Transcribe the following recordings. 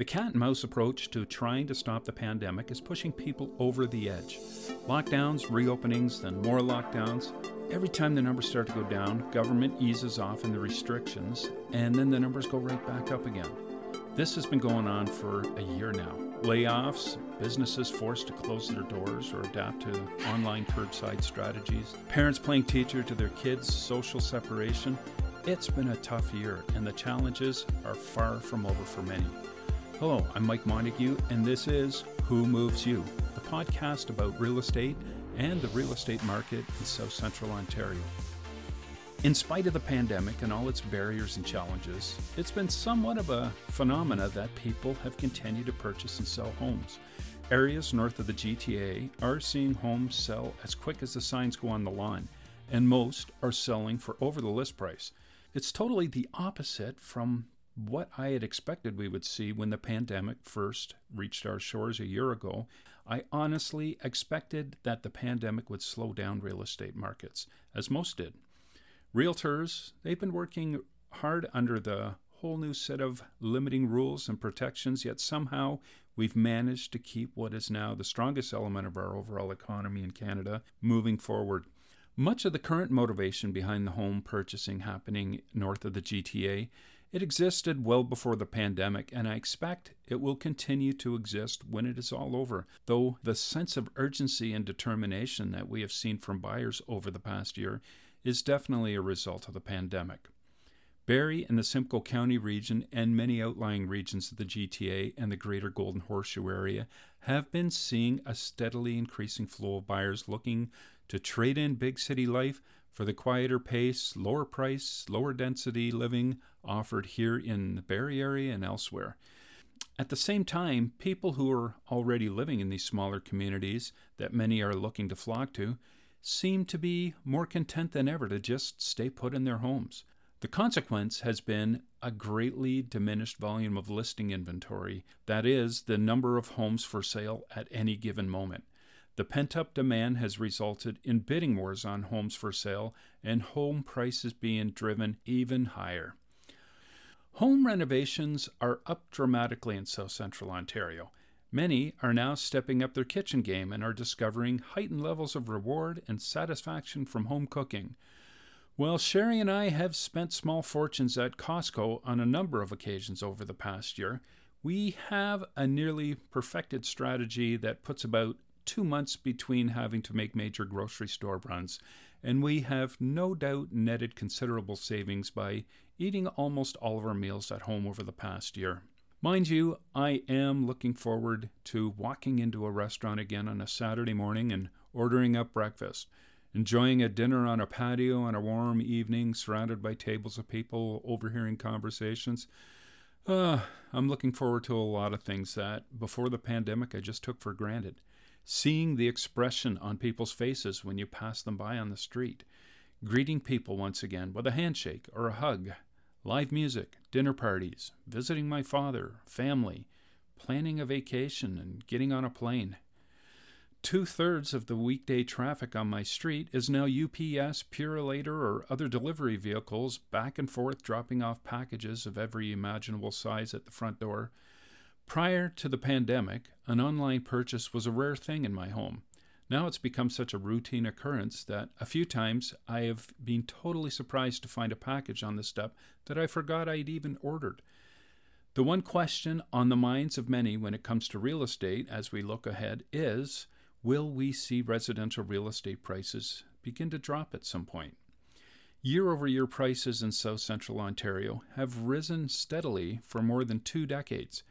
The cat and mouse approach to trying to stop the pandemic is pushing people over the edge. Lockdowns, reopenings, then more lockdowns. Every time the numbers start to go down, government eases off in the restrictions, and then the numbers go right back up again. This has been going on for a year now. Layoffs, businesses forced to close their doors or adapt to online curbside strategies, parents playing teacher to their kids, social separation. It's been a tough year, and the challenges are far from over for many. Hello, I'm Mike Montague, and this is Who Moves You, the podcast about real estate and the real estate market in South Central Ontario. In spite of the pandemic and all its barriers and challenges, it's been somewhat of a phenomena that people have continued to purchase and sell homes. Areas north of the GTA are seeing homes sell as quick as the signs go on the lawn, and most are selling for over the list price. It's totally the opposite from what I had expected we would see when the pandemic first reached our shores a year ago. I honestly expected that the pandemic would slow down real estate markets, as most did. Realtors, they've been working hard under the whole new set of limiting rules and protections, yet somehow we've managed to keep what is now the strongest element of our overall economy in Canada moving forward. Much of the current motivation behind the home purchasing happening north of the GTA, it existed well before the pandemic, and I expect it will continue to exist when it is all over. Though the sense of urgency and determination that we have seen from buyers over the past year is definitely a result of the pandemic. Barrie and the Simcoe County region and many outlying regions of the GTA and the greater Golden Horseshoe area have been seeing a steadily increasing flow of buyers looking to trade in big city life for the quieter pace, lower price, lower density living offered here in the Barrie area and elsewhere. At the same time, people who are already living in these smaller communities that many are looking to flock to seem to be more content than ever to just stay put in their homes. The consequence has been a greatly diminished volume of listing inventory, that is, the number of homes for sale at any given moment. The pent up demand has resulted in bidding wars on homes for sale and home prices being driven even higher. Home renovations are up dramatically in South Central Ontario. Many are now stepping up their kitchen game and are discovering heightened levels of reward and satisfaction from home cooking. Well, Sherry and I have spent small fortunes at Costco on a number of occasions over the past year. We have a nearly perfected strategy that puts about two months between having to make major grocery store runs, and we have no doubt netted considerable savings by eating almost all of our meals at home over the past year. Mind you, I am looking forward to walking into a restaurant again on a Saturday morning and ordering up breakfast, enjoying a dinner on a patio on a warm evening surrounded by tables of people overhearing conversations. Uh, I'm looking forward to a lot of things that before the pandemic I just took for granted. Seeing the expression on people's faces when you pass them by on the street, greeting people once again with a handshake or a hug live music, dinner parties, visiting my father, family, planning a vacation, and getting on a plane. Two thirds of the weekday traffic on my street is now UPS, Purolator, or other delivery vehicles back and forth dropping off packages of every imaginable size at the front door. Prior to the pandemic, an online purchase was a rare thing in my home. Now it's become such a routine occurrence that a few times I have been totally surprised to find a package on the step that I forgot I'd even ordered. The one question on the minds of many when it comes to real estate as we look ahead is will we see residential real estate prices begin to drop at some point? Year over year prices in south central Ontario have risen steadily for more than two decades.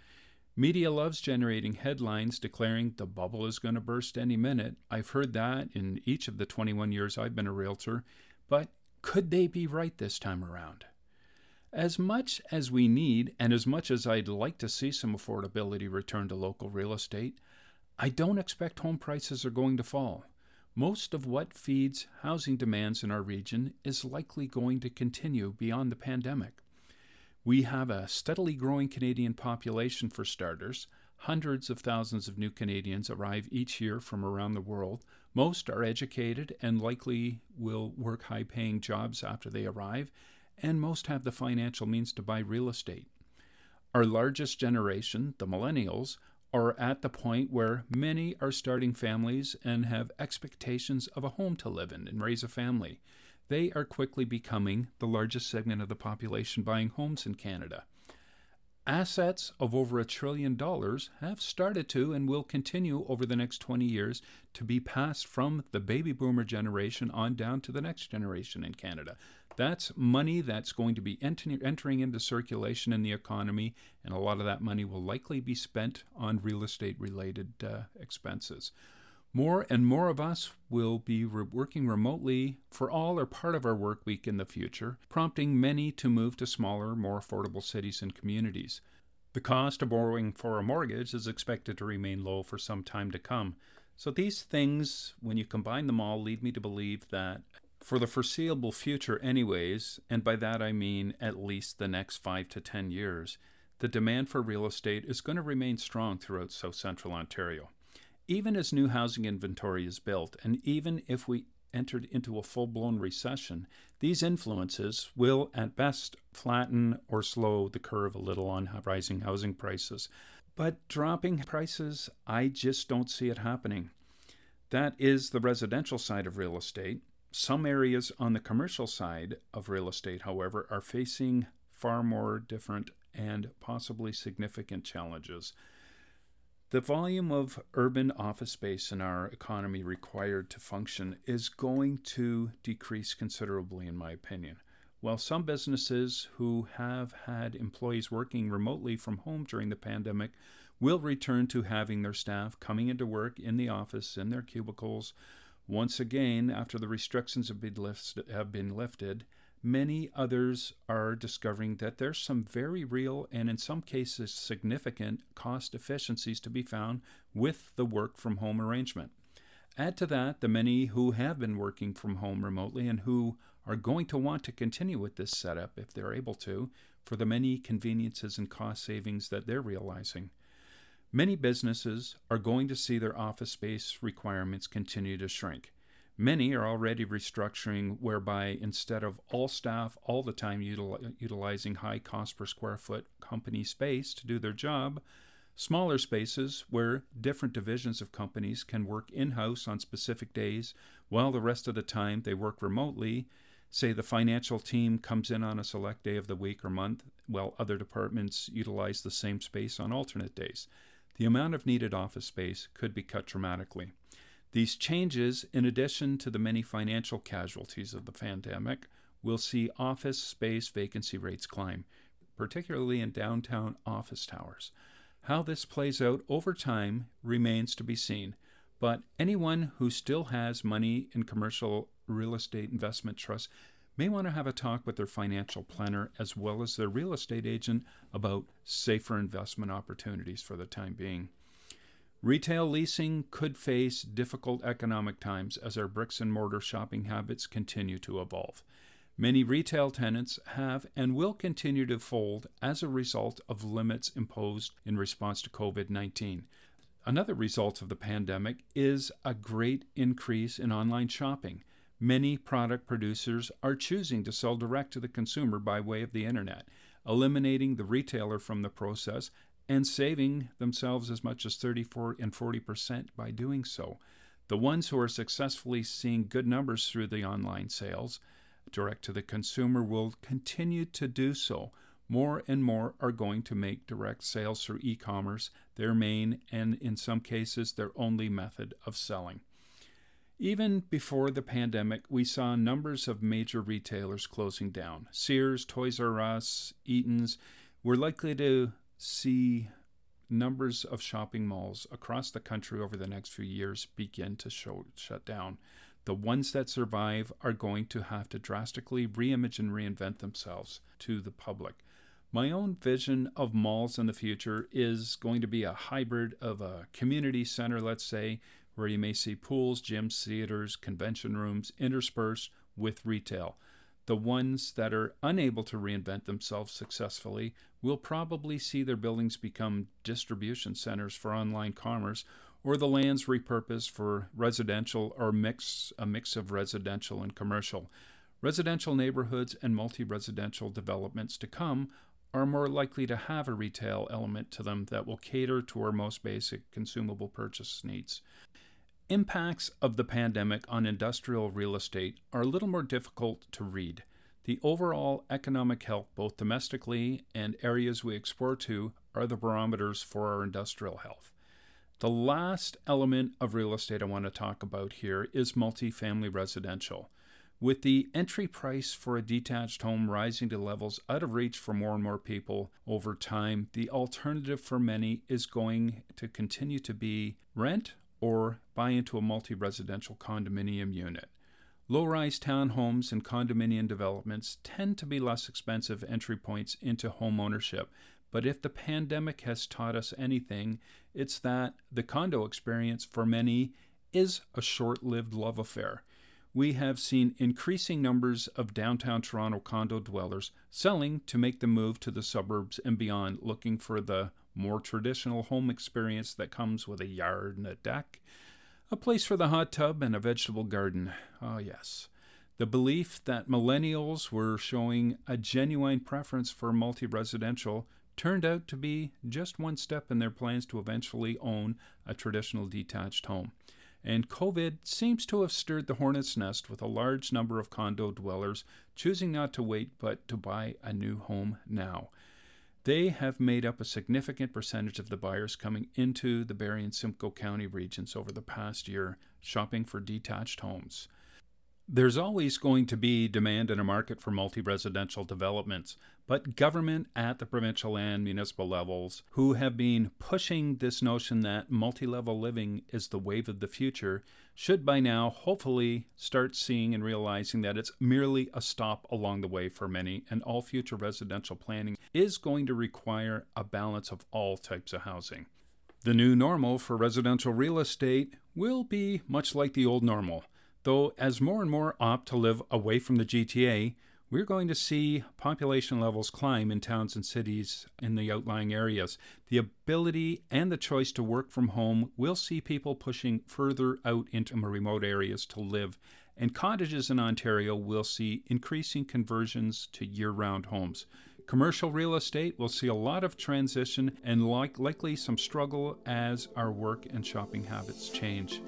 Media loves generating headlines declaring the bubble is going to burst any minute. I've heard that in each of the 21 years I've been a realtor, but could they be right this time around? As much as we need, and as much as I'd like to see some affordability return to local real estate, I don't expect home prices are going to fall. Most of what feeds housing demands in our region is likely going to continue beyond the pandemic. We have a steadily growing Canadian population, for starters. Hundreds of thousands of new Canadians arrive each year from around the world. Most are educated and likely will work high paying jobs after they arrive, and most have the financial means to buy real estate. Our largest generation, the millennials, are at the point where many are starting families and have expectations of a home to live in and raise a family. They are quickly becoming the largest segment of the population buying homes in Canada. Assets of over a trillion dollars have started to and will continue over the next 20 years to be passed from the baby boomer generation on down to the next generation in Canada. That's money that's going to be enter- entering into circulation in the economy, and a lot of that money will likely be spent on real estate related uh, expenses. More and more of us will be re- working remotely for all or part of our work week in the future, prompting many to move to smaller, more affordable cities and communities. The cost of borrowing for a mortgage is expected to remain low for some time to come. So, these things, when you combine them all, lead me to believe that for the foreseeable future, anyways, and by that I mean at least the next five to ten years, the demand for real estate is going to remain strong throughout South Central Ontario even as new housing inventory is built, and even if we entered into a full blown recession, these influences will at best flatten or slow the curve a little on rising housing prices. But dropping prices, I just don't see it happening. That is the residential side of real estate. Some areas on the commercial side of real estate, however, are facing far more different and possibly significant challenges. The volume of urban office space in our economy required to function is going to decrease considerably, in my opinion. While some businesses who have had employees working remotely from home during the pandemic will return to having their staff coming into work in the office in their cubicles once again after the restrictions have been, lifted many others are discovering that there's some very real and in some cases significant cost efficiencies to be found with the work from home arrangement. Add to that the many who have been working from home remotely and who are going to want to continue with this setup if they're able to for the many conveniences and cost savings that they're realizing. Many businesses are going to see their office space requirements continue to shrink. Many are already restructuring whereby instead of all staff all the time util- utilizing high cost per square foot company space to do their job, smaller spaces where different divisions of companies can work in house on specific days while the rest of the time they work remotely. Say the financial team comes in on a select day of the week or month, while other departments utilize the same space on alternate days. The amount of needed office space could be cut dramatically. These changes, in addition to the many financial casualties of the pandemic, will see office space vacancy rates climb, particularly in downtown office towers. How this plays out over time remains to be seen, but anyone who still has money in commercial real estate investment trusts may want to have a talk with their financial planner as well as their real estate agent about safer investment opportunities for the time being. Retail leasing could face difficult economic times as our bricks and mortar shopping habits continue to evolve. Many retail tenants have and will continue to fold as a result of limits imposed in response to COVID 19. Another result of the pandemic is a great increase in online shopping. Many product producers are choosing to sell direct to the consumer by way of the internet, eliminating the retailer from the process and saving themselves as much as 34 and 40% by doing so. The ones who are successfully seeing good numbers through the online sales direct to the consumer will continue to do so. More and more are going to make direct sales through e commerce their main and, in some cases, their only method of selling. Even before the pandemic, we saw numbers of major retailers closing down. Sears, Toys R Us, Eaton's were likely to see numbers of shopping malls across the country over the next few years begin to show, shut down. The ones that survive are going to have to drastically reimage and reinvent themselves to the public. My own vision of malls in the future is going to be a hybrid of a community center, let's say, where you may see pools, gyms, theaters, convention rooms interspersed with retail. The ones that are unable to reinvent themselves successfully will probably see their buildings become distribution centers for online commerce or the lands repurposed for residential or mix a mix of residential and commercial. Residential neighborhoods and multi-residential developments to come are more likely to have a retail element to them that will cater to our most basic consumable purchase needs. Impacts of the pandemic on industrial real estate are a little more difficult to read. The overall economic health, both domestically and areas we export to, are the barometers for our industrial health. The last element of real estate I want to talk about here is multifamily residential. With the entry price for a detached home rising to levels out of reach for more and more people over time, the alternative for many is going to continue to be rent or buy into a multi residential condominium unit. Low rise townhomes and condominium developments tend to be less expensive entry points into home ownership, but if the pandemic has taught us anything, it's that the condo experience for many is a short lived love affair we have seen increasing numbers of downtown Toronto condo dwellers selling to make the move to the suburbs and beyond, looking for the more traditional home experience that comes with a yard and a deck, a place for the hot tub, and a vegetable garden. Oh, yes. The belief that millennials were showing a genuine preference for multi residential turned out to be just one step in their plans to eventually own a traditional detached home and COVID seems to have stirred the hornet's nest with a large number of condo dwellers choosing not to wait but to buy a new home now. They have made up a significant percentage of the buyers coming into the Barrie and Simcoe County regions over the past year shopping for detached homes. There's always going to be demand in a market for multi residential developments, but government at the provincial and municipal levels, who have been pushing this notion that multi level living is the wave of the future, should by now hopefully start seeing and realizing that it's merely a stop along the way for many, and all future residential planning is going to require a balance of all types of housing. The new normal for residential real estate will be much like the old normal Though, as more and more opt to live away from the GTA, we're going to see population levels climb in towns and cities in the outlying areas. The ability and the choice to work from home will see people pushing further out into more remote areas to live, and cottages in Ontario will see increasing conversions to year round homes. Commercial real estate will see a lot of transition and like, likely some struggle as our work and shopping habits change.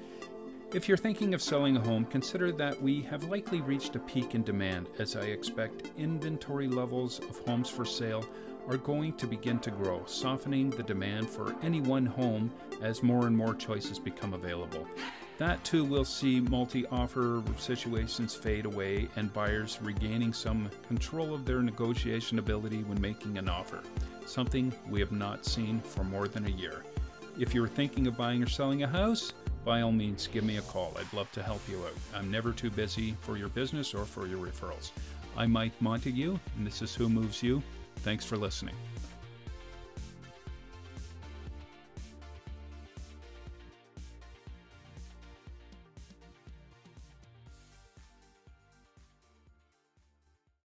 If you're thinking of selling a home, consider that we have likely reached a peak in demand as I expect inventory levels of homes for sale are going to begin to grow, softening the demand for any one home as more and more choices become available. That too will see multi offer situations fade away and buyers regaining some control of their negotiation ability when making an offer, something we have not seen for more than a year. If you're thinking of buying or selling a house, by all means, give me a call. I'd love to help you out. I'm never too busy for your business or for your referrals. I'm Mike Montague, and this is Who Moves You. Thanks for listening.